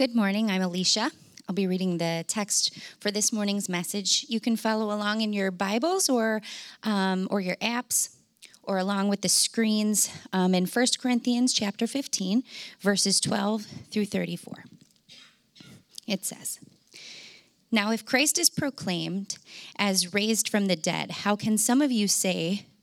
Good morning. I'm Alicia. I'll be reading the text for this morning's message. You can follow along in your Bibles or, um, or your apps or along with the screens um, in 1 Corinthians chapter 15, verses 12 through 34. It says, Now if Christ is proclaimed as raised from the dead, how can some of you say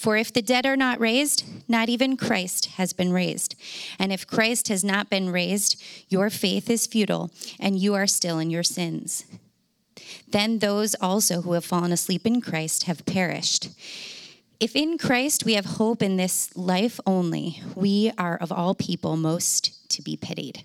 For if the dead are not raised, not even Christ has been raised. And if Christ has not been raised, your faith is futile, and you are still in your sins. Then those also who have fallen asleep in Christ have perished. If in Christ we have hope in this life only, we are of all people most to be pitied.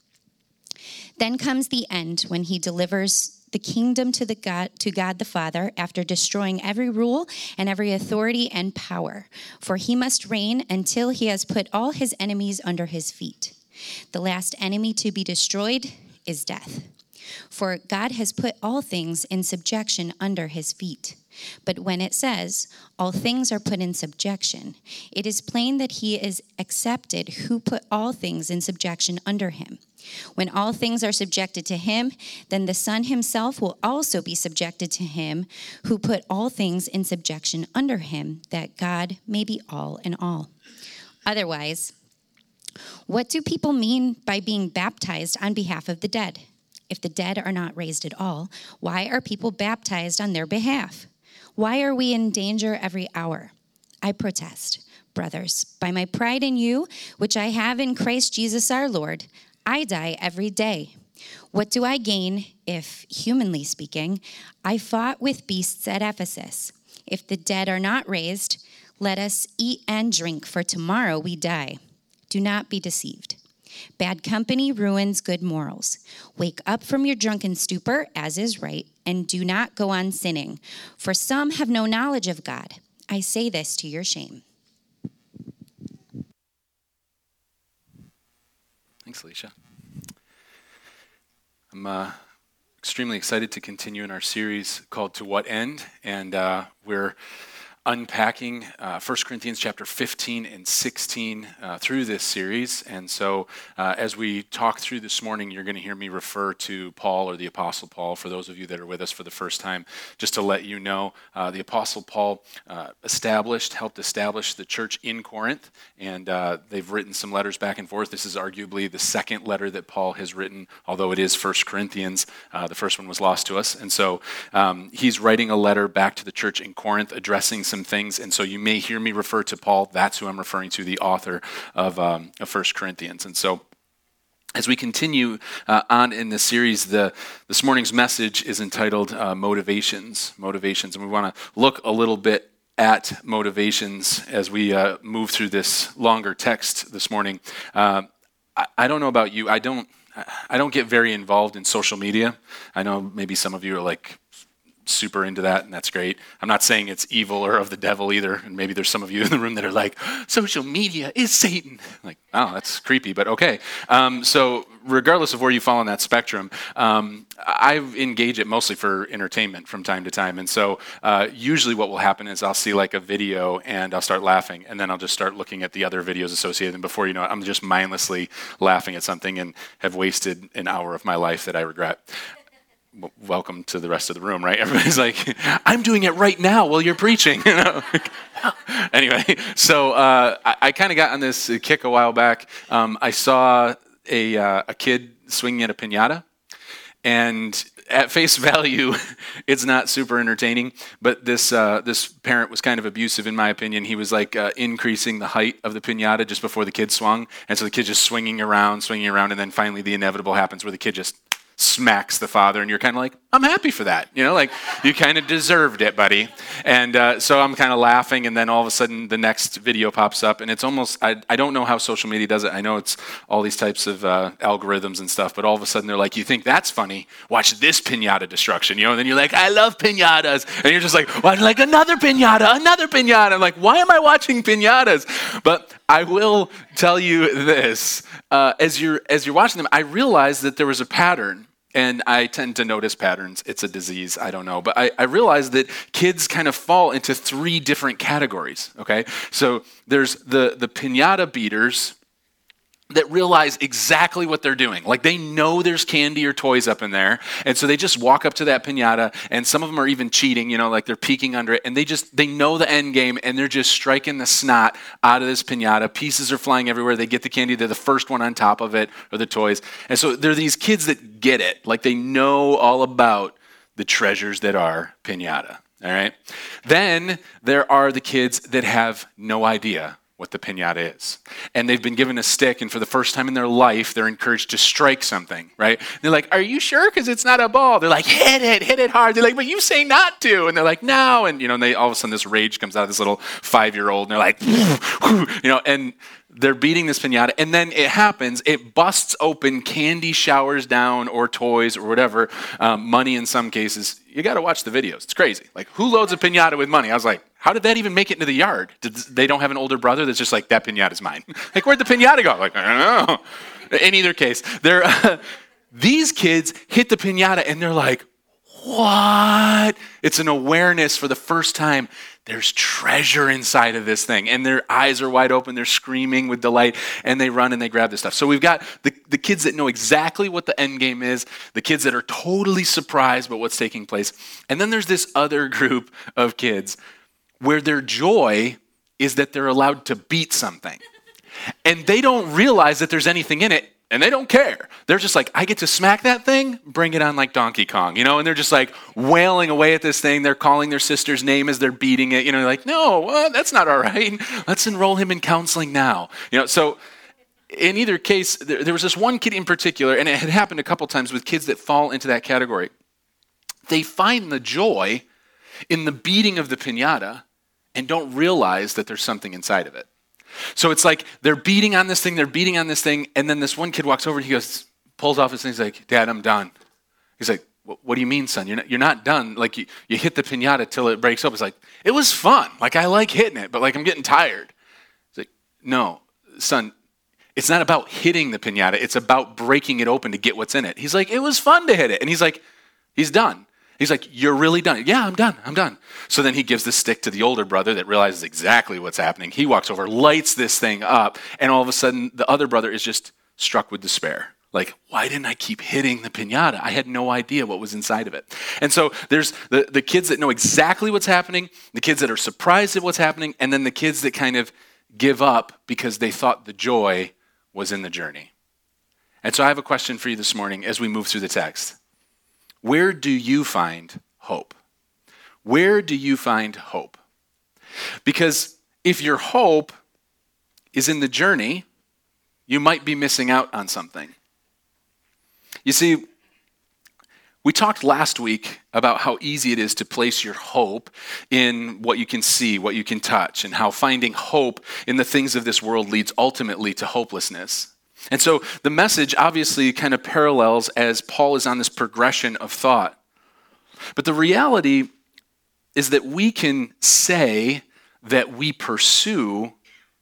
Then comes the end when he delivers the kingdom to, the God, to God the Father after destroying every rule and every authority and power. For he must reign until he has put all his enemies under his feet. The last enemy to be destroyed is death. For God has put all things in subjection under his feet. But when it says, all things are put in subjection, it is plain that he is excepted who put all things in subjection under him. When all things are subjected to him, then the Son himself will also be subjected to him who put all things in subjection under him, that God may be all in all. Otherwise, what do people mean by being baptized on behalf of the dead? If the dead are not raised at all, why are people baptized on their behalf? Why are we in danger every hour? I protest, brothers, by my pride in you, which I have in Christ Jesus our Lord. I die every day. What do I gain if, humanly speaking, I fought with beasts at Ephesus? If the dead are not raised, let us eat and drink, for tomorrow we die. Do not be deceived. Bad company ruins good morals. Wake up from your drunken stupor, as is right, and do not go on sinning, for some have no knowledge of God. I say this to your shame. Thanks, Alicia. I'm uh, extremely excited to continue in our series called To What End? And uh, we're unpacking uh, 1 Corinthians chapter 15 and 16 uh, through this series. And so, uh, as we talk through this morning, you're going to hear me refer to Paul or the Apostle Paul for those of you that are with us for the first time. Just to let you know, uh, the Apostle Paul uh, established, helped establish the church in Corinth, and uh, they've written some letters back and forth. This is arguably the second letter that Paul has written, although it is 1 Corinthians. the first one was lost to us. And so, um, he's writing a letter back to the church in Corinth addressing some things. And so you may hear me refer to Paul. That's who I'm referring to, the author of, um, of 1 Corinthians. And so as we continue uh, on in this series, the, this morning's message is entitled uh, Motivations. Motivations. And we want to look a little bit at motivations as we uh, move through this longer text this morning. Uh, I, I, don't know about you. I don't. I don't get very involved in social media. I know maybe some of you are like super into that, and that's great. I'm not saying it's evil or of the devil either. And maybe there's some of you in the room that are like, social media is Satan. Like, oh, that's creepy, but okay. Um, so, regardless of where you fall on that spectrum, um, I engage it mostly for entertainment from time to time. And so, uh, usually, what will happen is I'll see like a video and I'll start laughing, and then I'll just start looking at the other videos associated. And before you know it, I'm just mindlessly laughing at something and have wasted an hour of my life that I regret welcome to the rest of the room, right? Everybody's like, I'm doing it right now while you're preaching. You know? anyway, so uh, I, I kind of got on this kick a while back. Um, I saw a, uh, a kid swinging at a pinata, and at face value, it's not super entertaining. But this uh, this parent was kind of abusive, in my opinion. He was like uh, increasing the height of the pinata just before the kid swung, and so the kid just swinging around, swinging around, and then finally the inevitable happens where the kid just smacks the father, and you're kind of like, I'm happy for that. You know, like you kind of deserved it, buddy. And uh, so I'm kind of laughing, and then all of a sudden the next video pops up, and it's almost, I, I don't know how social media does it. I know it's all these types of uh, algorithms and stuff, but all of a sudden they're like, you think that's funny? Watch this pinata destruction, you know? And then you're like, I love pinatas. And you're just like, well, like another pinata, another pinata. I'm like, why am I watching pinatas? But I will tell you this: uh, as you're as you're watching them, I realized that there was a pattern and I tend to notice patterns. It's a disease, I don't know. But I, I realize that kids kind of fall into three different categories, okay? So there's the, the pinata beaters, that realize exactly what they're doing. Like they know there's candy or toys up in there. And so they just walk up to that pinata and some of them are even cheating, you know, like they're peeking under it and they just they know the end game and they're just striking the snot out of this pinata. Pieces are flying everywhere. They get the candy, they're the first one on top of it or the toys. And so they're these kids that get it. Like they know all about the treasures that are pinata. All right? Then there are the kids that have no idea what the pinata is. And they've been given a stick, and for the first time in their life, they're encouraged to strike something, right? And they're like, Are you sure? Because it's not a ball. They're like, Hit it, hit it hard. They're like, But you say not to. And they're like, No. And, you know, and they all of a sudden this rage comes out of this little five year old, and they're like, You know, and they're beating this pinata, and then it happens. It busts open, candy showers down, or toys, or whatever, um, money in some cases. You got to watch the videos. It's crazy. Like, who loads a pinata with money? I was like, how did that even make it into the yard? Did, they don't have an older brother that's just like, that pinata's mine. like, where'd the pinata go? Like, I don't know. In either case, they're, uh, these kids hit the pinata and they're like, what? It's an awareness for the first time there's treasure inside of this thing. And their eyes are wide open. They're screaming with delight and they run and they grab this stuff. So we've got the, the kids that know exactly what the end game is, the kids that are totally surprised by what's taking place. And then there's this other group of kids where their joy is that they're allowed to beat something. And they don't realize that there's anything in it and they don't care. They're just like, I get to smack that thing, bring it on like Donkey Kong, you know? And they're just like wailing away at this thing. They're calling their sister's name as they're beating it, you know, like, no, well, that's not all right. Let's enroll him in counseling now. You know, so in either case, there, there was this one kid in particular, and it had happened a couple times with kids that fall into that category. They find the joy in the beating of the pinata and don't realize that there's something inside of it. So it's like they're beating on this thing, they're beating on this thing, and then this one kid walks over and he goes, pulls off his thing, he's like, Dad, I'm done. He's like, what do you mean, son? You're not, you're not done. Like, you, you hit the pinata till it breaks up. It's like, it was fun. Like, I like hitting it, but like, I'm getting tired. He's like, no, son, it's not about hitting the pinata. It's about breaking it open to get what's in it. He's like, it was fun to hit it. And he's like, he's done. He's like, You're really done. Yeah, I'm done. I'm done. So then he gives the stick to the older brother that realizes exactly what's happening. He walks over, lights this thing up, and all of a sudden the other brother is just struck with despair. Like, why didn't I keep hitting the pinata? I had no idea what was inside of it. And so there's the, the kids that know exactly what's happening, the kids that are surprised at what's happening, and then the kids that kind of give up because they thought the joy was in the journey. And so I have a question for you this morning as we move through the text. Where do you find hope? Where do you find hope? Because if your hope is in the journey, you might be missing out on something. You see, we talked last week about how easy it is to place your hope in what you can see, what you can touch, and how finding hope in the things of this world leads ultimately to hopelessness. And so the message obviously kind of parallels as Paul is on this progression of thought. But the reality is that we can say that we pursue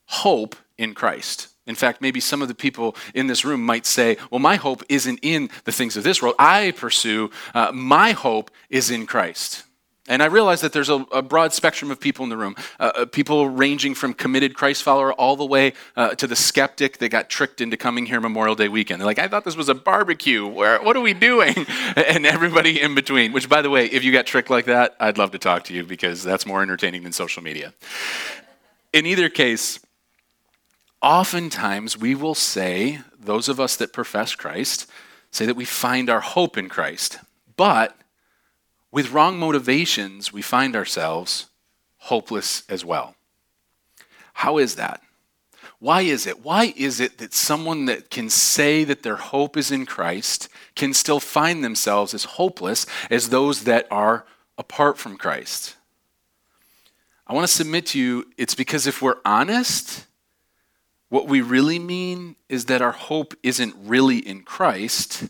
hope in Christ. In fact, maybe some of the people in this room might say, Well, my hope isn't in the things of this world. I pursue, uh, my hope is in Christ. And I realize that there's a, a, broad spectrum of people in the room. Uh, uh, people ranging from committed Christ follower all the way uh, to the skeptic that got tricked into coming here Memorial Day weekend. They're like, I thought this was a barbecue. Where, what are we doing? and everybody in between. Which, by the way, if you got tricked like that, I'd love to talk to you because that's more entertaining than social media. In either case, oftentimes we will say, those of us that profess Christ, say that we find our hope in Christ. But with wrong motivations, we find ourselves hopeless as well. How is that? Why is it? Why is it that someone that can say that their hope is in Christ can still find themselves as hopeless as those that are apart from Christ? I want to submit to you it's because if we're honest, what we really mean is that our hope isn't really in Christ,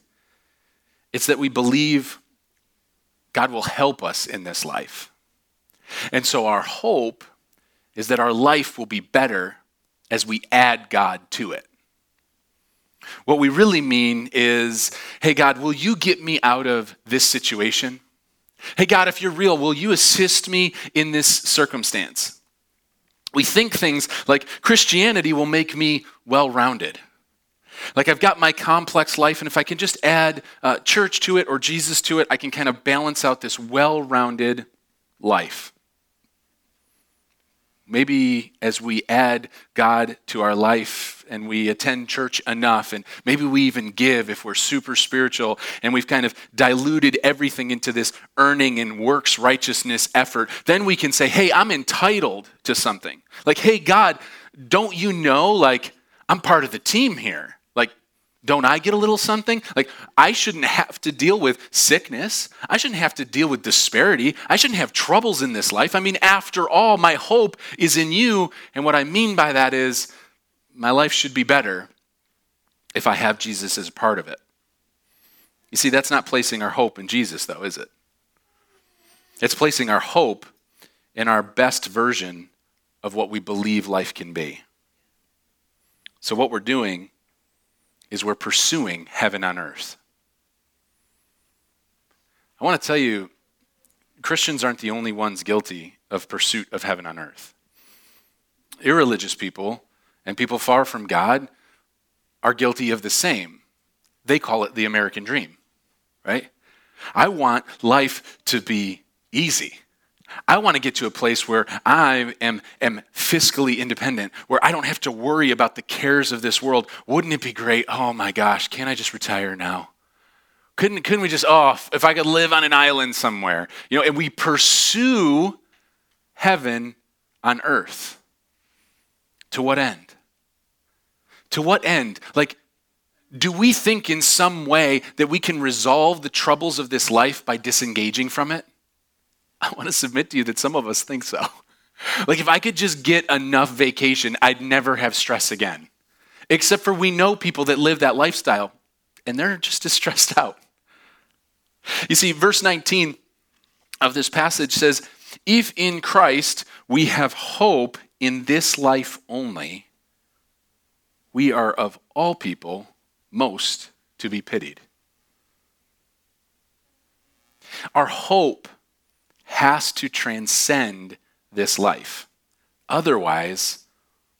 it's that we believe God will help us in this life. And so our hope is that our life will be better as we add God to it. What we really mean is, hey, God, will you get me out of this situation? Hey, God, if you're real, will you assist me in this circumstance? We think things like Christianity will make me well rounded. Like I've got my complex life, and if I can just add uh, church to it or Jesus to it, I can kind of balance out this well rounded life. Maybe as we add God to our life and we attend church enough, and maybe we even give if we're super spiritual, and we've kind of diluted everything into this earning and works righteousness effort, then we can say, hey, I'm entitled to something. Like, hey, God, don't you know, like, I'm part of the team here. Don't I get a little something? Like, I shouldn't have to deal with sickness. I shouldn't have to deal with disparity. I shouldn't have troubles in this life. I mean, after all, my hope is in you. And what I mean by that is, my life should be better if I have Jesus as a part of it. You see, that's not placing our hope in Jesus, though, is it? It's placing our hope in our best version of what we believe life can be. So, what we're doing is we're pursuing heaven on earth. I want to tell you, Christians aren't the only ones guilty of pursuit of heaven on earth. Irreligious people and people far from God are guilty of the same. They call it the American dream, right? I want life to be easy. I want to get to a place where I am, am fiscally independent, where I don't have to worry about the cares of this world. Wouldn't it be great? Oh my gosh, can't I just retire now? Couldn't, couldn't we just, oh, if I could live on an island somewhere? You know, and we pursue heaven on earth. To what end? To what end? Like, do we think in some way that we can resolve the troubles of this life by disengaging from it? I want to submit to you that some of us think so. Like, if I could just get enough vacation, I'd never have stress again. Except for we know people that live that lifestyle, and they're just as stressed out. You see, verse 19 of this passage says, If in Christ we have hope in this life only, we are of all people most to be pitied. Our hope has to transcend this life. Otherwise,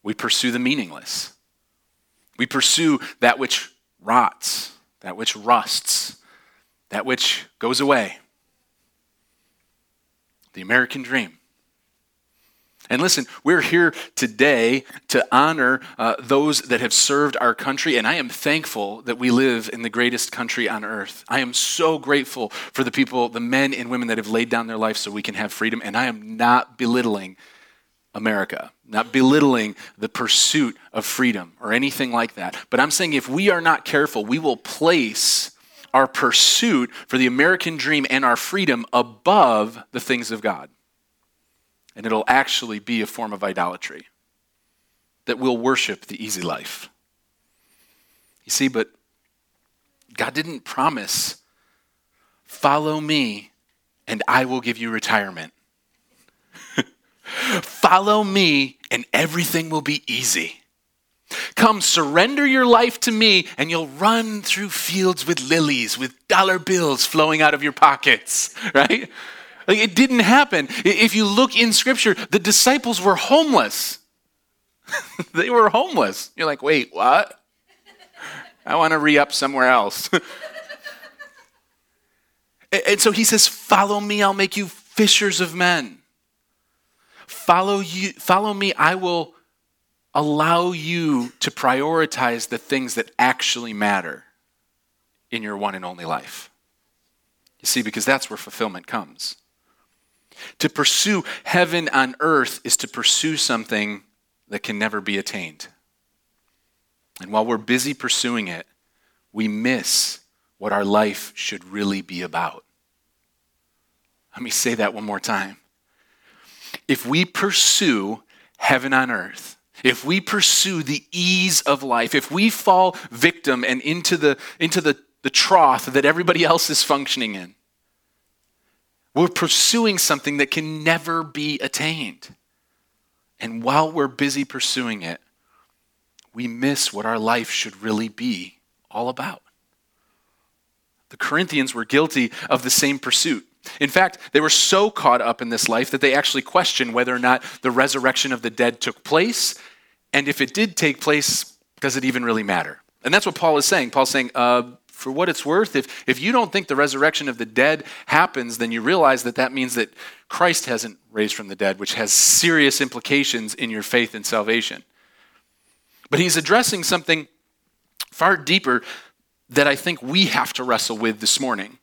we pursue the meaningless. We pursue that which rots, that which rusts, that which goes away. The American dream. And listen, we're here today to honor uh, those that have served our country, and I am thankful that we live in the greatest country on earth. I am so grateful for the people, the men and women that have laid down their life so we can have freedom, and I am not belittling America, not belittling the pursuit of freedom or anything like that. But I'm saying if we are not careful, we will place our pursuit for the American dream and our freedom above the things of God and it'll actually be a form of idolatry that we'll worship the easy life. You see, but God didn't promise, follow me and I will give you retirement. follow me and everything will be easy. Come, surrender your life to me, and you'll run through fields with lilies, with dollar bills flowing out of your pockets, right? Like it didn't happen. If you look in scripture, the disciples were homeless. they were homeless. You're like, wait, what? I want to re up somewhere else. and so he says, Follow me, I'll make you fishers of men. Follow you, follow me, I will allow you to prioritize the things that actually matter. in your one and only life. You see, because that's where fulfillment comes. To pursue heaven on earth is to pursue something that can never be attained. And while we're busy pursuing it, we miss what our life should really be about. Let me say that one more time. If we pursue heaven on earth, if we pursue the ease of life, if we fall victim and into the, into the, the trough that everybody else is functioning in, we're pursuing something that can never be attained. And while we're busy pursuing it, we miss what our life should really be all about. The Corinthians were guilty of the same pursuit. In fact, they were so caught up in this life that they actually questioned whether or not the resurrection of the dead took place. And if it did take place, does it even really matter? And that's what Paul is saying. Paul's saying, uh, for what it's worth, if, if you don't think the resurrection of the dead happens, then you realize that that means that Christ hasn't raised from the dead, which has serious implications in your faith and salvation. But he's addressing something far deeper that I think we have to wrestle with this morning.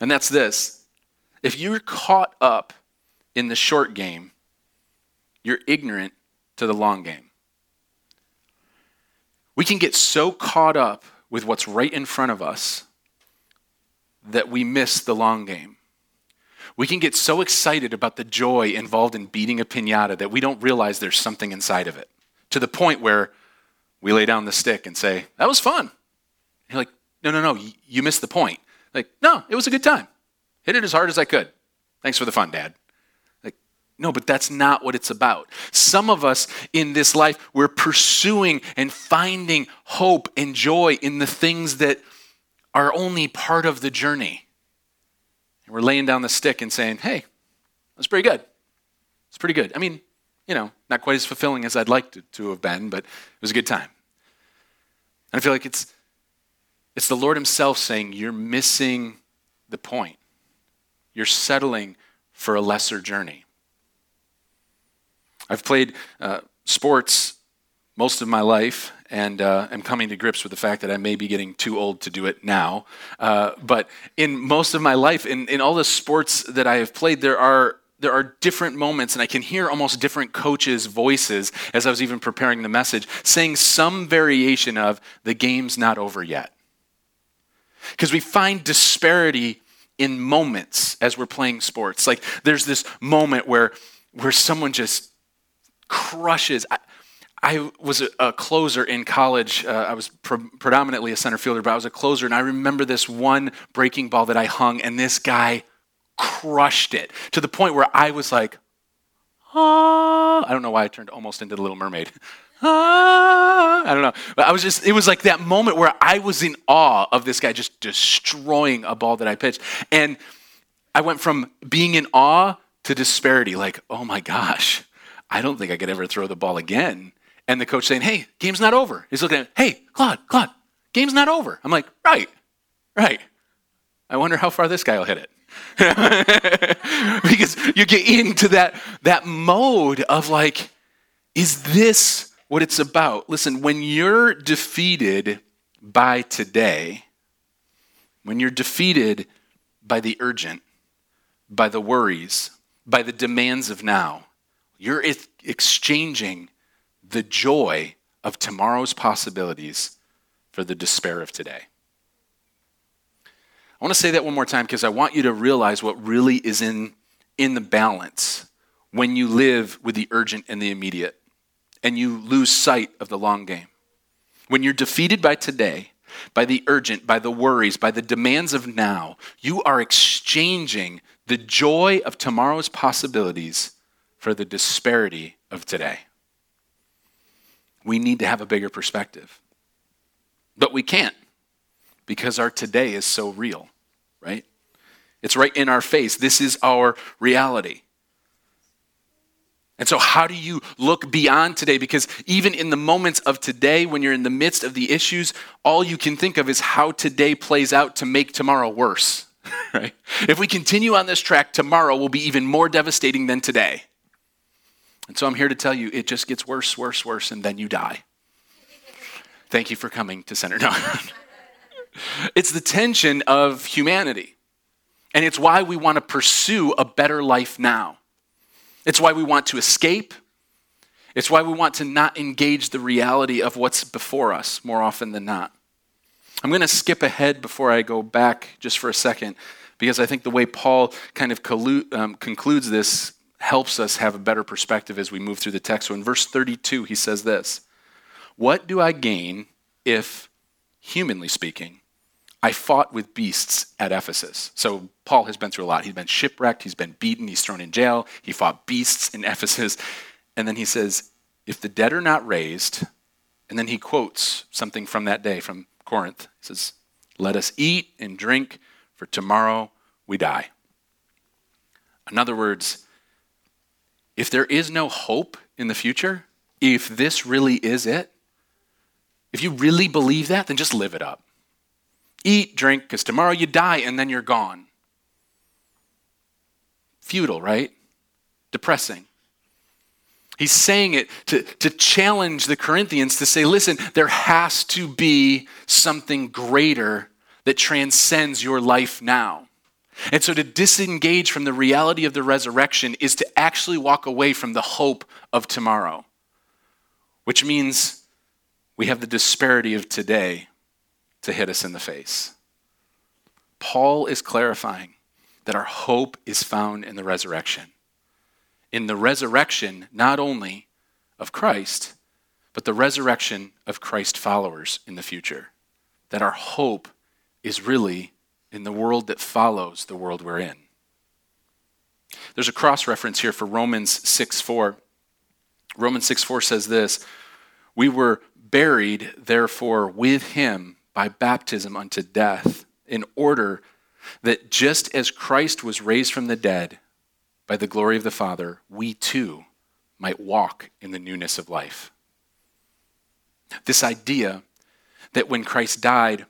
And that's this if you're caught up in the short game, you're ignorant to the long game. We can get so caught up with what's right in front of us that we miss the long game. We can get so excited about the joy involved in beating a pinata that we don't realize there's something inside of it to the point where we lay down the stick and say, That was fun. You're like, No, no, no, you missed the point. Like, no, it was a good time. Hit it as hard as I could. Thanks for the fun, Dad. No, but that's not what it's about. Some of us in this life, we're pursuing and finding hope and joy in the things that are only part of the journey. And we're laying down the stick and saying, hey, that's pretty good. It's pretty good. I mean, you know, not quite as fulfilling as I'd like to, to have been, but it was a good time. And I feel like it's, it's the Lord Himself saying, you're missing the point. You're settling for a lesser journey. I've played uh, sports most of my life and uh, am coming to grips with the fact that I may be getting too old to do it now. Uh, but in most of my life, in, in all the sports that I have played, there are there are different moments, and I can hear almost different coaches' voices as I was even preparing the message, saying some variation of the game's not over yet. Because we find disparity in moments as we're playing sports. Like there's this moment where where someone just crushes. I, I was a, a, closer in college. Uh, I was pre- predominantly a center fielder, but I was a closer, and I remember this one breaking ball that I hung, and this guy crushed it to the point where I was like, ah. I don't know why I turned almost into the Little Mermaid. ah. I don't know. But I was just, it was like that moment where I was in awe of this guy just destroying a ball that I pitched. And I went from being in awe to disparity, like, oh my gosh I don't think I could ever throw the ball again. And the coach saying, Hey, game's not over. He's looking at, Hey, Claude, Claude, game's not over. I'm like, Right, right. I wonder how far this guy will hit it. because you get into that, that mode of like, is this what it's about? Listen, when you're defeated by today, when you're defeated by the urgent, by the worries, by the demands of now, you're exchanging the joy of tomorrow's possibilities for the despair of today. I want to say that one more time because I want you to realize what really is in, in the balance when you live with the urgent and the immediate and you lose sight of the long game. When you're defeated by today, by the urgent, by the worries, by the demands of now, you are exchanging the joy of tomorrow's possibilities for the disparity of today. We need to have a bigger perspective. But we can't because our today is so real, right? It's right in our face. This is our reality. And so, how do you look beyond today? Because even in the moments of today, when you're in the midst of the issues, all you can think of is how today plays out to make tomorrow worse. Right? If we continue on this track, tomorrow will be even more devastating than today. And so I'm here to tell you it just gets worse, worse, worse, and then you die. Thank you for coming to Center. No. It's the tension of humanity. And it's why we want to pursue a better life now. It's why we want to escape. It's why we want to not engage the reality of what's before us more often than not. I'm going to skip ahead before I go back just for a second because I think the way Paul kind of um, concludes this helps us have a better perspective as we move through the text. So in verse 32, he says this What do I gain if, humanly speaking, I fought with beasts at Ephesus? So Paul has been through a lot. He's been shipwrecked, he's been beaten, he's thrown in jail, he fought beasts in Ephesus. And then he says, If the dead are not raised, and then he quotes something from that day from Corinth. He says, Let us eat and drink, for tomorrow we die. In other words, if there is no hope in the future, if this really is it, if you really believe that, then just live it up. Eat, drink, because tomorrow you die and then you're gone. Futile, right? Depressing. He's saying it to, to challenge the Corinthians to say, listen, there has to be something greater that transcends your life now. And so to disengage from the reality of the resurrection is to actually walk away from the hope of tomorrow, which means we have the disparity of today to hit us in the face. Paul is clarifying that our hope is found in the resurrection. In the resurrection, not only of Christ, but the resurrection of Christ followers in the future. That our hope is really in the world that follows the world we're in. There's a cross reference here for Romans 6 4. Romans 6 4 says this We were buried, therefore, with him by baptism unto death, in order that just as Christ was raised from the dead by the glory of the Father, we too might walk in the newness of life. This idea that when Christ died,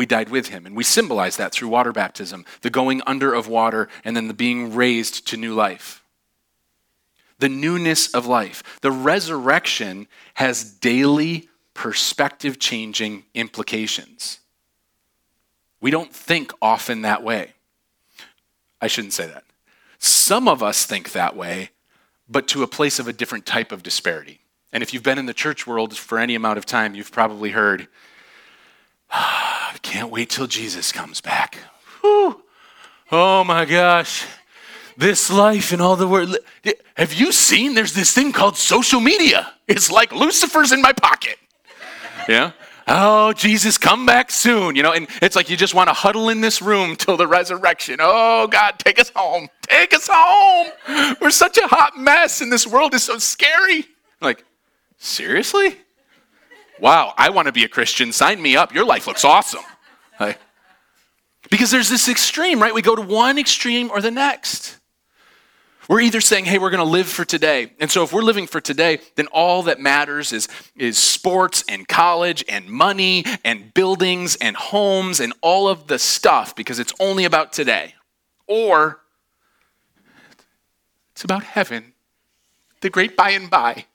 we died with him. And we symbolize that through water baptism the going under of water and then the being raised to new life. The newness of life. The resurrection has daily perspective changing implications. We don't think often that way. I shouldn't say that. Some of us think that way, but to a place of a different type of disparity. And if you've been in the church world for any amount of time, you've probably heard, can't wait till Jesus comes back. Whew. Oh my gosh. This life and all the word. Have you seen there's this thing called social media? It's like Lucifer's in my pocket. Yeah? Oh, Jesus, come back soon. You know, and it's like you just want to huddle in this room till the resurrection. Oh, God, take us home. Take us home. We're such a hot mess, and this world is so scary. Like, seriously? Wow, I want to be a Christian. Sign me up. Your life looks awesome. Like, because there's this extreme, right? We go to one extreme or the next. We're either saying, hey, we're going to live for today. And so if we're living for today, then all that matters is, is sports and college and money and buildings and homes and all of the stuff because it's only about today. Or it's about heaven, the great by and by.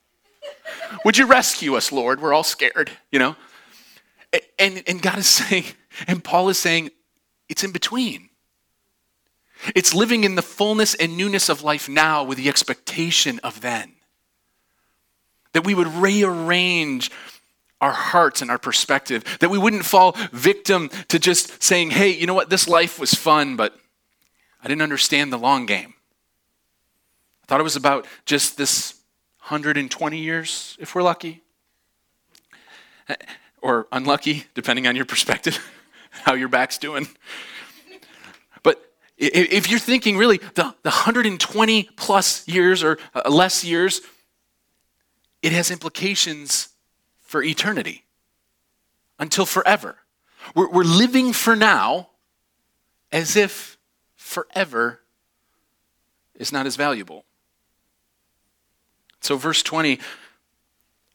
Would you rescue us, Lord? We're all scared, you know? And, and God is saying, and Paul is saying, it's in between. It's living in the fullness and newness of life now with the expectation of then. That we would rearrange our hearts and our perspective, that we wouldn't fall victim to just saying, hey, you know what, this life was fun, but I didn't understand the long game. I thought it was about just this 120 years if we're lucky, or unlucky, depending on your perspective, how your back's doing. But if you're thinking really the, the 120 plus years or uh, less years, it has implications for eternity until forever. We're, we're living for now as if forever is not as valuable. So, verse 20,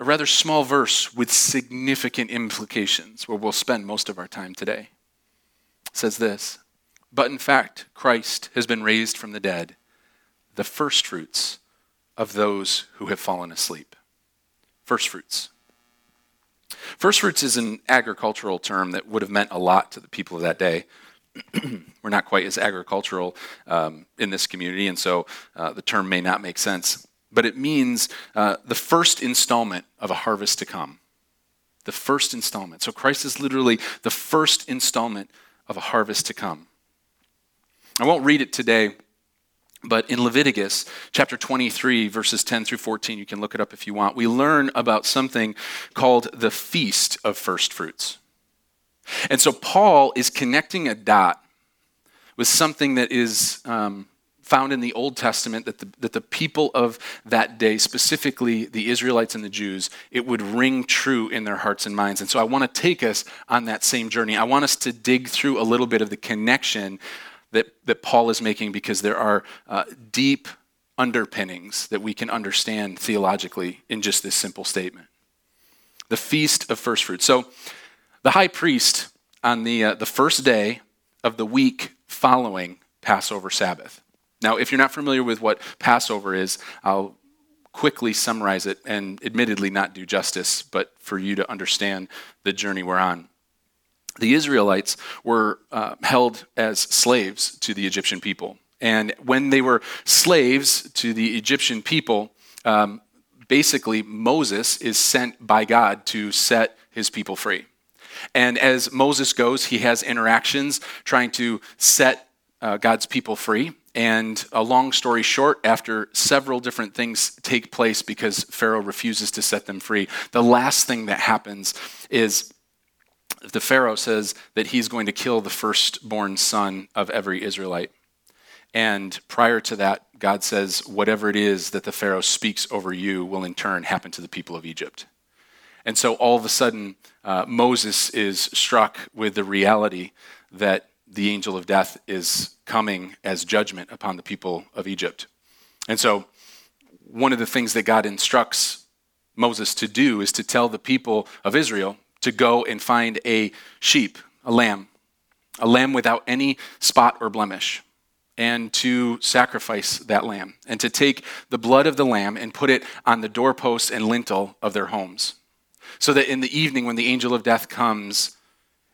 a rather small verse with significant implications, where we'll spend most of our time today, says this But in fact, Christ has been raised from the dead, the firstfruits of those who have fallen asleep. Firstfruits. First fruits is an agricultural term that would have meant a lot to the people of that day. We're not quite as agricultural um, in this community, and so uh, the term may not make sense. But it means uh, the first installment of a harvest to come. The first installment. So Christ is literally the first installment of a harvest to come. I won't read it today but in Leviticus chapter 23, verses 10 through 14, you can look it up if you want, we learn about something called the Feast of First Fruits. And so Paul is connecting a dot with something that is um, found in the Old Testament that the, that the people of that day, specifically the Israelites and the Jews, it would ring true in their hearts and minds. And so I want to take us on that same journey. I want us to dig through a little bit of the connection that, that Paul is making because there are uh, deep underpinnings that we can understand theologically in just this simple statement. The Feast of First Fruits. So, the high priest on the, uh, the first day of the week following Passover Sabbath. Now, if you're not familiar with what Passover is, I'll quickly summarize it and admittedly not do justice, but for you to understand the journey we're on the Israelites were uh, held as slaves to the Egyptian people. And when they were slaves to the Egyptian people, um, basically Moses is sent by God to set his people free. And as Moses goes, he has interactions trying to set uh, God's people free. And a long story short, after several different things take place because Pharaoh refuses to set them free, the last thing that happens is the Pharaoh says that he's going to kill the firstborn son of every Israelite. And prior to that, God says, whatever it is that the Pharaoh speaks over you will in turn happen to the people of Egypt. And so all of a sudden, uh, Moses is struck with the reality that the angel of death is coming as judgment upon the people of Egypt. And so, one of the things that God instructs Moses to do is to tell the people of Israel to go and find a sheep, a lamb, a lamb without any spot or blemish, and to sacrifice that lamb, and to take the blood of the lamb and put it on the doorposts and lintel of their homes. So that in the evening, when the angel of death comes,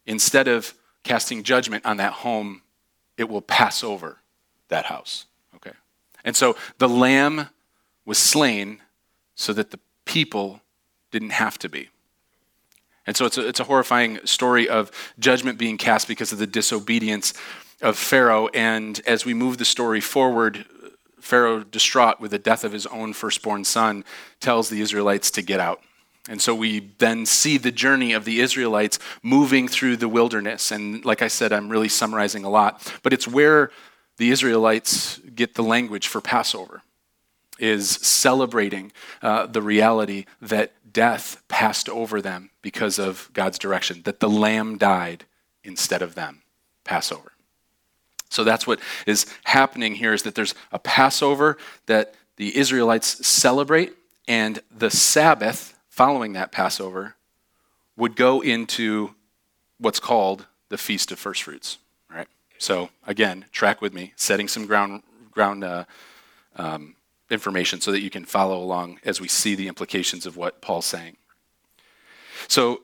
instead of casting judgment on that home, it will pass over that house. Okay? And so the lamb was slain so that the people didn't have to be. And so it's a, it's a horrifying story of judgment being cast because of the disobedience of Pharaoh. And as we move the story forward, Pharaoh, distraught with the death of his own firstborn son, tells the Israelites to get out. And so we then see the journey of the Israelites moving through the wilderness. And like I said, I'm really summarizing a lot, but it's where the Israelites get the language for Passover, is celebrating uh, the reality that death passed over them because of God's direction, that the lamb died instead of them. Passover. So that's what is happening here is that there's a Passover that the Israelites celebrate, and the Sabbath following that Passover would go into what's called the Feast of First Fruits. Right. So again, track with me, setting some ground ground uh, um, information so that you can follow along as we see the implications of what Paul's saying. So,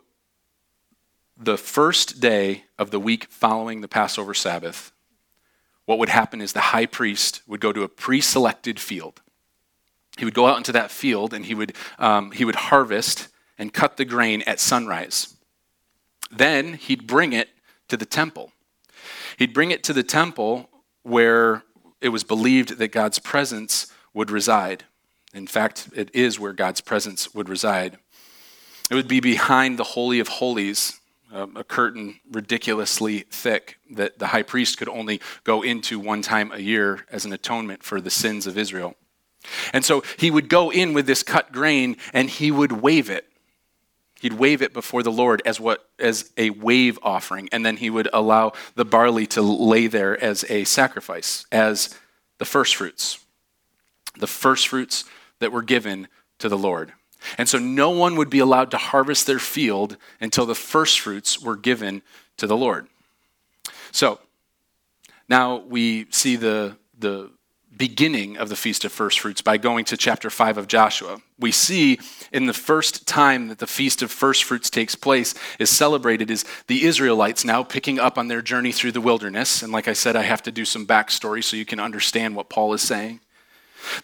the first day of the week following the Passover Sabbath, what would happen is the high priest would go to a pre selected field. He would go out into that field and he would, um, he would harvest and cut the grain at sunrise. Then he'd bring it to the temple. He'd bring it to the temple where it was believed that God's presence would reside. In fact, it is where God's presence would reside. It would be behind the Holy of Holies, uh, a curtain ridiculously thick that the high priest could only go into one time a year as an atonement for the sins of Israel. And so he would go in with this cut grain and he would wave it. He'd wave it before the Lord as what as a wave offering, and then he would allow the barley to lay there as a sacrifice, as the first fruits the first fruits that were given to the Lord. And so no one would be allowed to harvest their field until the first fruits were given to the Lord. So now we see the, the beginning of the Feast of First Fruits by going to chapter 5 of Joshua. We see in the first time that the Feast of First Fruits takes place, is celebrated, is the Israelites now picking up on their journey through the wilderness. And like I said, I have to do some backstory so you can understand what Paul is saying.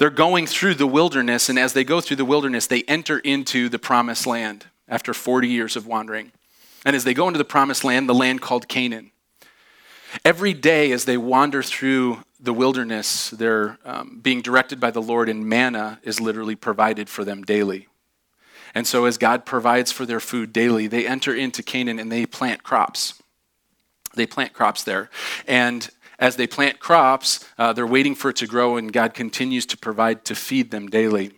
They're going through the wilderness, and as they go through the wilderness, they enter into the promised land after 40 years of wandering. And as they go into the promised land, the land called Canaan, Every day, as they wander through the wilderness, they're um, being directed by the Lord, and manna is literally provided for them daily. And so, as God provides for their food daily, they enter into Canaan and they plant crops. They plant crops there. And as they plant crops, uh, they're waiting for it to grow, and God continues to provide to feed them daily.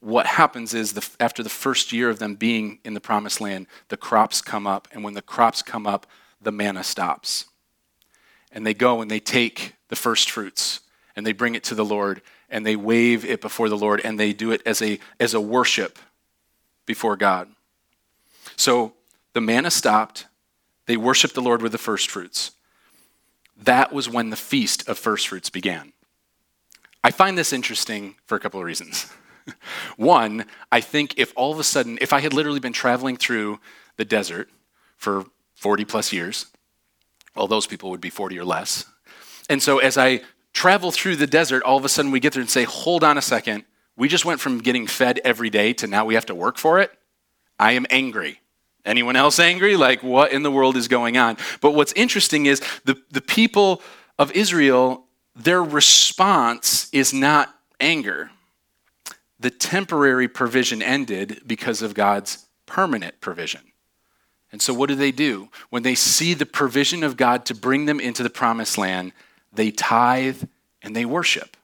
What happens is, the, after the first year of them being in the promised land, the crops come up. And when the crops come up, the manna stops and they go and they take the first fruits and they bring it to the Lord and they wave it before the Lord and they do it as a, as a worship before God. So the manna stopped. They worshiped the Lord with the first fruits. That was when the feast of first fruits began. I find this interesting for a couple of reasons. One, I think if all of a sudden, if I had literally been traveling through the desert for 40 plus years, well, those people would be 40 or less. And so as I travel through the desert, all of a sudden we get there and say, hold on a second. We just went from getting fed every day to now we have to work for it. I am angry. Anyone else angry? Like, what in the world is going on? But what's interesting is the, the people of Israel, their response is not anger. The temporary provision ended because of God's permanent provision. And so, what do they do? When they see the provision of God to bring them into the promised land, they tithe and they worship.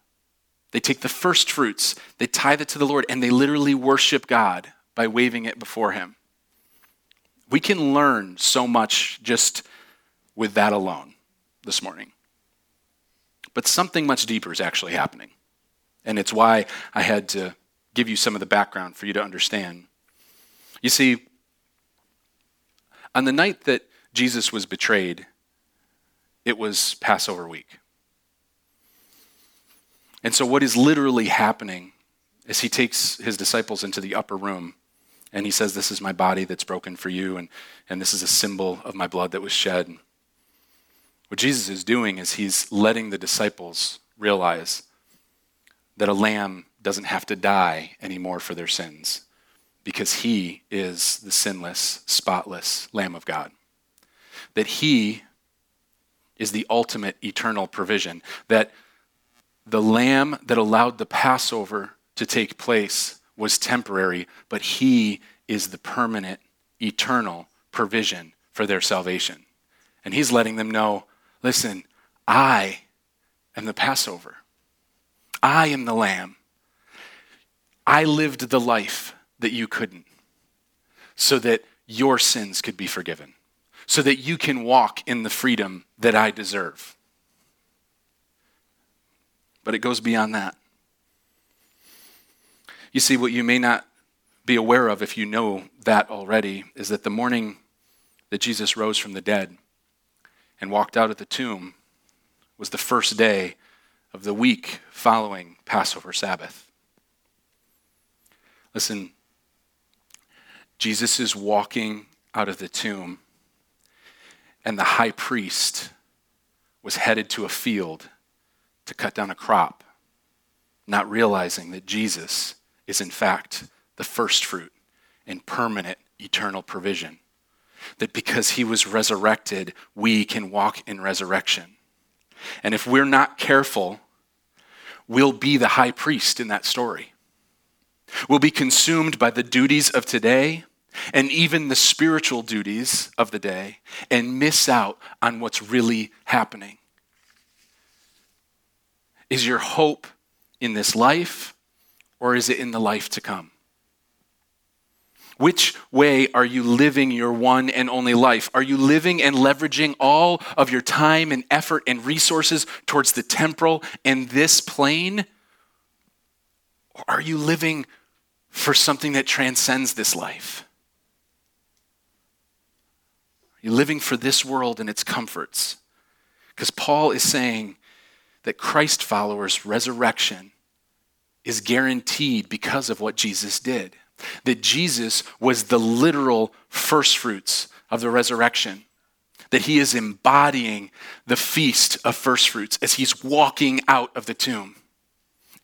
They take the first fruits, they tithe it to the Lord, and they literally worship God by waving it before Him. We can learn so much just with that alone this morning. But something much deeper is actually happening. And it's why I had to give you some of the background for you to understand. You see, on the night that Jesus was betrayed, it was Passover week. And so, what is literally happening is he takes his disciples into the upper room and he says, This is my body that's broken for you, and, and this is a symbol of my blood that was shed. What Jesus is doing is he's letting the disciples realize that a lamb doesn't have to die anymore for their sins because he is the sinless, spotless Lamb of God. That he is the ultimate eternal provision. That the lamb that allowed the Passover to take place was temporary, but he is the permanent, eternal provision for their salvation. And he's letting them know listen, I am the Passover. I am the lamb. I lived the life that you couldn't, so that your sins could be forgiven, so that you can walk in the freedom that I deserve. But it goes beyond that. You see, what you may not be aware of if you know that already is that the morning that Jesus rose from the dead and walked out of the tomb was the first day of the week following Passover Sabbath. Listen, Jesus is walking out of the tomb, and the high priest was headed to a field to cut down a crop, not realizing that Jesus is, in fact, the first fruit in permanent eternal provision. That because he was resurrected, we can walk in resurrection. And if we're not careful, we'll be the high priest in that story will be consumed by the duties of today and even the spiritual duties of the day and miss out on what's really happening. Is your hope in this life or is it in the life to come? Which way are you living your one and only life? Are you living and leveraging all of your time and effort and resources towards the temporal and this plane? Or are you living for something that transcends this life? You're you living for this world and its comforts? Because Paul is saying that Christ followers' resurrection is guaranteed because of what Jesus did. That Jesus was the literal first fruits of the resurrection. That he is embodying the feast of first fruits as he's walking out of the tomb.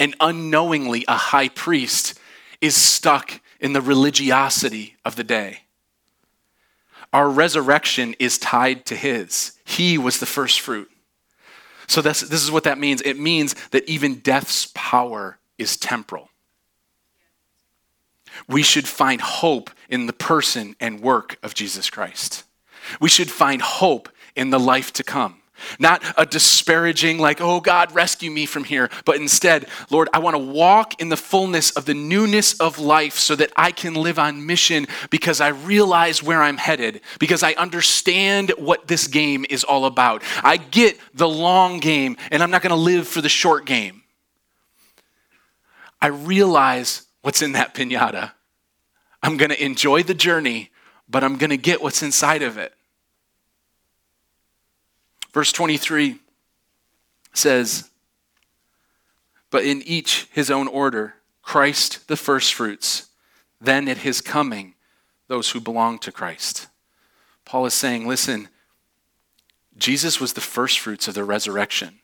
And unknowingly, a high priest is stuck in the religiosity of the day. Our resurrection is tied to his. He was the first fruit. So this, this is what that means. It means that even death's power is temporal. We should find hope in the person and work of Jesus Christ. We should find hope in the life to come. Not a disparaging, like, oh God, rescue me from here, but instead, Lord, I want to walk in the fullness of the newness of life so that I can live on mission because I realize where I'm headed, because I understand what this game is all about. I get the long game, and I'm not going to live for the short game. I realize what's in that pinata. I'm going to enjoy the journey, but I'm going to get what's inside of it. Verse 23 says, But in each his own order, Christ the firstfruits, then at his coming, those who belong to Christ. Paul is saying, listen, Jesus was the firstfruits of the resurrection.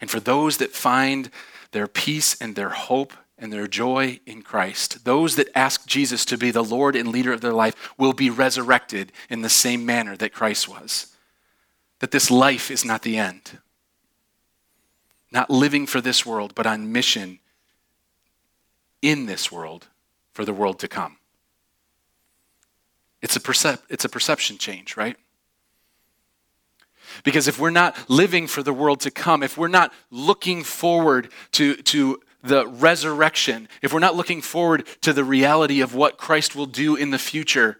And for those that find their peace and their hope and their joy in Christ, those that ask Jesus to be the Lord and leader of their life will be resurrected in the same manner that Christ was that this life is not the end. Not living for this world, but on mission in this world for the world to come. It's a, percep- it's a perception change, right? Because if we're not living for the world to come, if we're not looking forward to, to the resurrection, if we're not looking forward to the reality of what Christ will do in the future,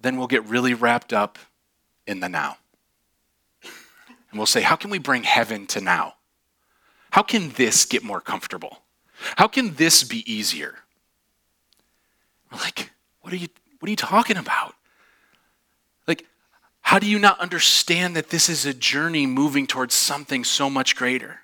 then we'll get really wrapped up in the now. And we'll say, how can we bring heaven to now? How can this get more comfortable? How can this be easier? We're like, what are you what are you talking about? Like, how do you not understand that this is a journey moving towards something so much greater?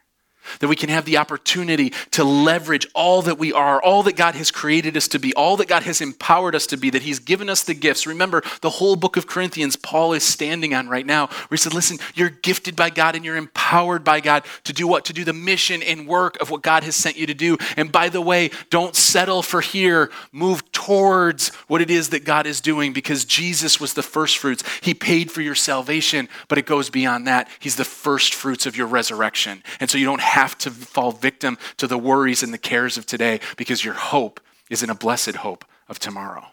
That we can have the opportunity to leverage all that we are, all that God has created us to be, all that God has empowered us to be, that He's given us the gifts. Remember, the whole book of Corinthians, Paul is standing on right now, where he said, Listen, you're gifted by God and you're empowered by God to do what? To do the mission and work of what God has sent you to do. And by the way, don't settle for here. Move towards what it is that God is doing because Jesus was the first fruits. He paid for your salvation, but it goes beyond that. He's the first fruits of your resurrection. And so you don't have to fall victim to the worries and the cares of today because your hope is in a blessed hope of tomorrow.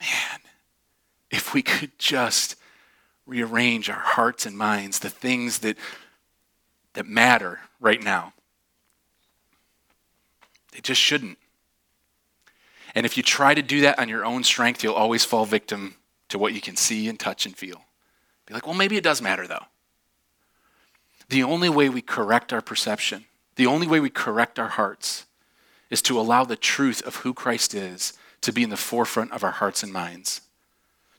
Man, if we could just rearrange our hearts and minds, the things that, that matter right now, they just shouldn't. And if you try to do that on your own strength, you'll always fall victim to what you can see and touch and feel. Be like, well, maybe it does matter though. The only way we correct our perception, the only way we correct our hearts, is to allow the truth of who Christ is to be in the forefront of our hearts and minds.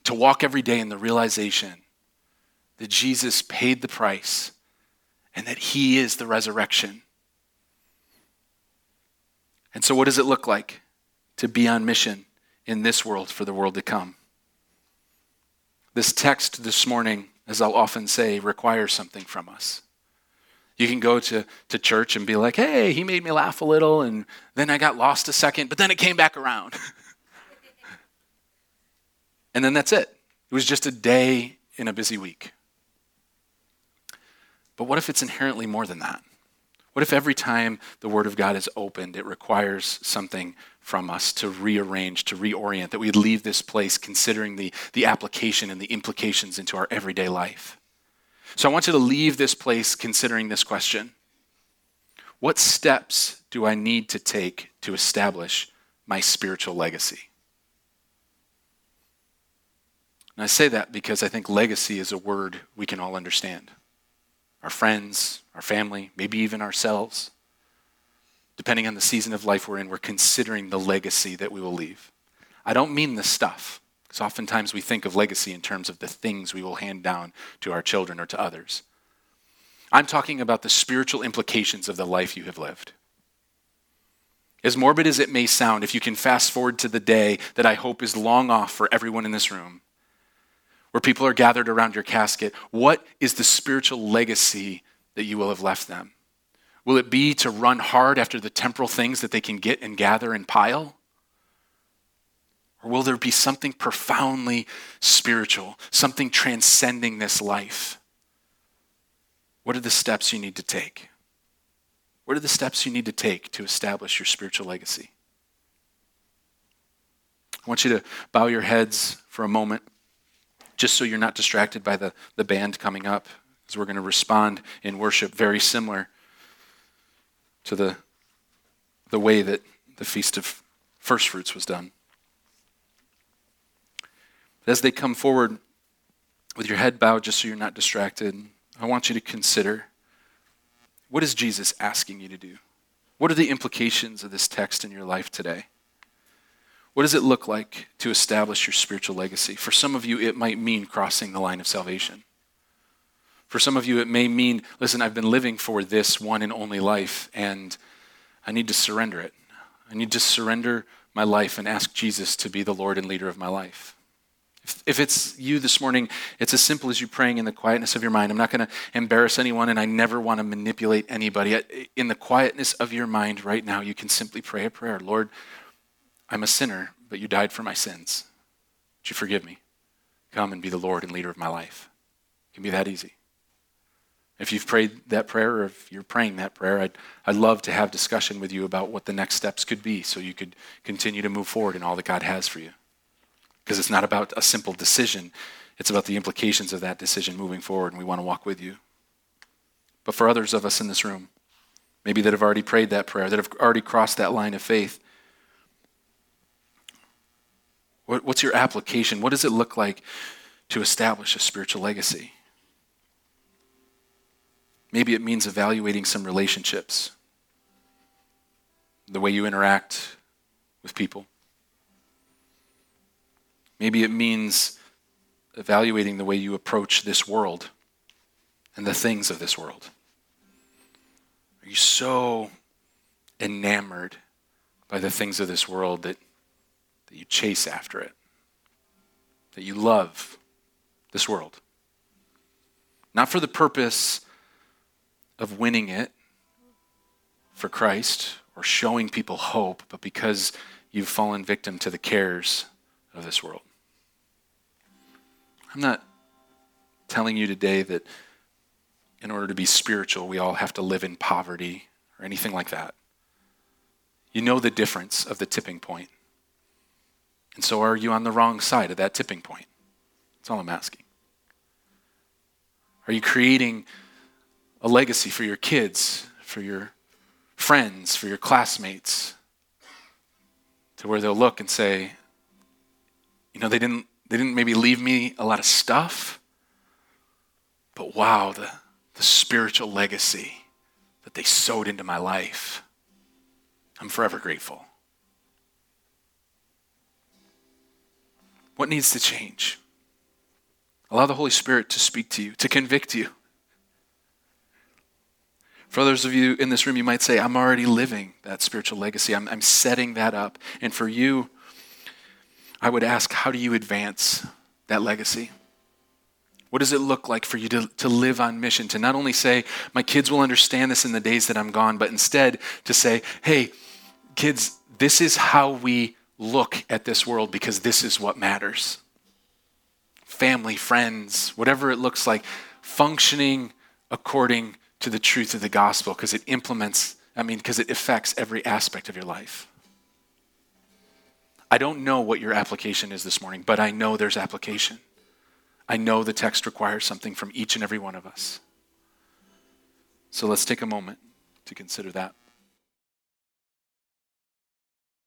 To walk every day in the realization that Jesus paid the price and that he is the resurrection. And so, what does it look like to be on mission in this world for the world to come? This text this morning, as I'll often say, requires something from us. You can go to, to church and be like, hey, he made me laugh a little, and then I got lost a second, but then it came back around. and then that's it. It was just a day in a busy week. But what if it's inherently more than that? What if every time the Word of God is opened, it requires something from us to rearrange, to reorient, that we leave this place considering the, the application and the implications into our everyday life? So I want you to leave this place considering this question What steps do I need to take to establish my spiritual legacy? And I say that because I think legacy is a word we can all understand. Our friends, our family, maybe even ourselves. Depending on the season of life we're in, we're considering the legacy that we will leave. I don't mean the stuff. Because oftentimes we think of legacy in terms of the things we will hand down to our children or to others. I'm talking about the spiritual implications of the life you have lived. As morbid as it may sound, if you can fast forward to the day that I hope is long off for everyone in this room, where people are gathered around your casket, what is the spiritual legacy that you will have left them? Will it be to run hard after the temporal things that they can get and gather and pile? Or will there be something profoundly spiritual, something transcending this life? What are the steps you need to take? What are the steps you need to take to establish your spiritual legacy? I want you to bow your heads for a moment, just so you're not distracted by the, the band coming up, as we're going to respond in worship very similar to the, the way that the Feast of First Fruits was done. As they come forward with your head bowed, just so you're not distracted, I want you to consider what is Jesus asking you to do? What are the implications of this text in your life today? What does it look like to establish your spiritual legacy? For some of you, it might mean crossing the line of salvation. For some of you, it may mean, listen, I've been living for this one and only life, and I need to surrender it. I need to surrender my life and ask Jesus to be the Lord and leader of my life. If it's you this morning, it's as simple as you praying in the quietness of your mind. I'm not going to embarrass anyone, and I never want to manipulate anybody. In the quietness of your mind right now, you can simply pray a prayer Lord, I'm a sinner, but you died for my sins. Would you forgive me? Come and be the Lord and leader of my life. It can be that easy. If you've prayed that prayer or if you're praying that prayer, I'd, I'd love to have discussion with you about what the next steps could be so you could continue to move forward in all that God has for you because it's not about a simple decision, it's about the implications of that decision moving forward, and we want to walk with you. But for others of us in this room, maybe that have already prayed that prayer, that have already crossed that line of faith, what's your application? What does it look like to establish a spiritual legacy? Maybe it means evaluating some relationships, the way you interact with people. Maybe it means evaluating the way you approach this world and the things of this world. Are you so enamored by the things of this world that, that you chase after it? That you love this world? Not for the purpose of winning it for Christ or showing people hope, but because you've fallen victim to the cares of this world. I'm not telling you today that in order to be spiritual, we all have to live in poverty or anything like that. You know the difference of the tipping point. And so are you on the wrong side of that tipping point? That's all I'm asking. Are you creating a legacy for your kids, for your friends, for your classmates, to where they'll look and say, you know, they didn't they didn't maybe leave me a lot of stuff, but wow, the, the spiritual legacy that they sowed into my life. I'm forever grateful. What needs to change? Allow the Holy Spirit to speak to you, to convict you. For others of you in this room, you might say, I'm already living that spiritual legacy. I'm, I'm setting that up. And for you, I would ask, how do you advance that legacy? What does it look like for you to, to live on mission? To not only say, my kids will understand this in the days that I'm gone, but instead to say, hey, kids, this is how we look at this world because this is what matters. Family, friends, whatever it looks like, functioning according to the truth of the gospel because it implements, I mean, because it affects every aspect of your life. I don't know what your application is this morning, but I know there's application. I know the text requires something from each and every one of us. So let's take a moment to consider that.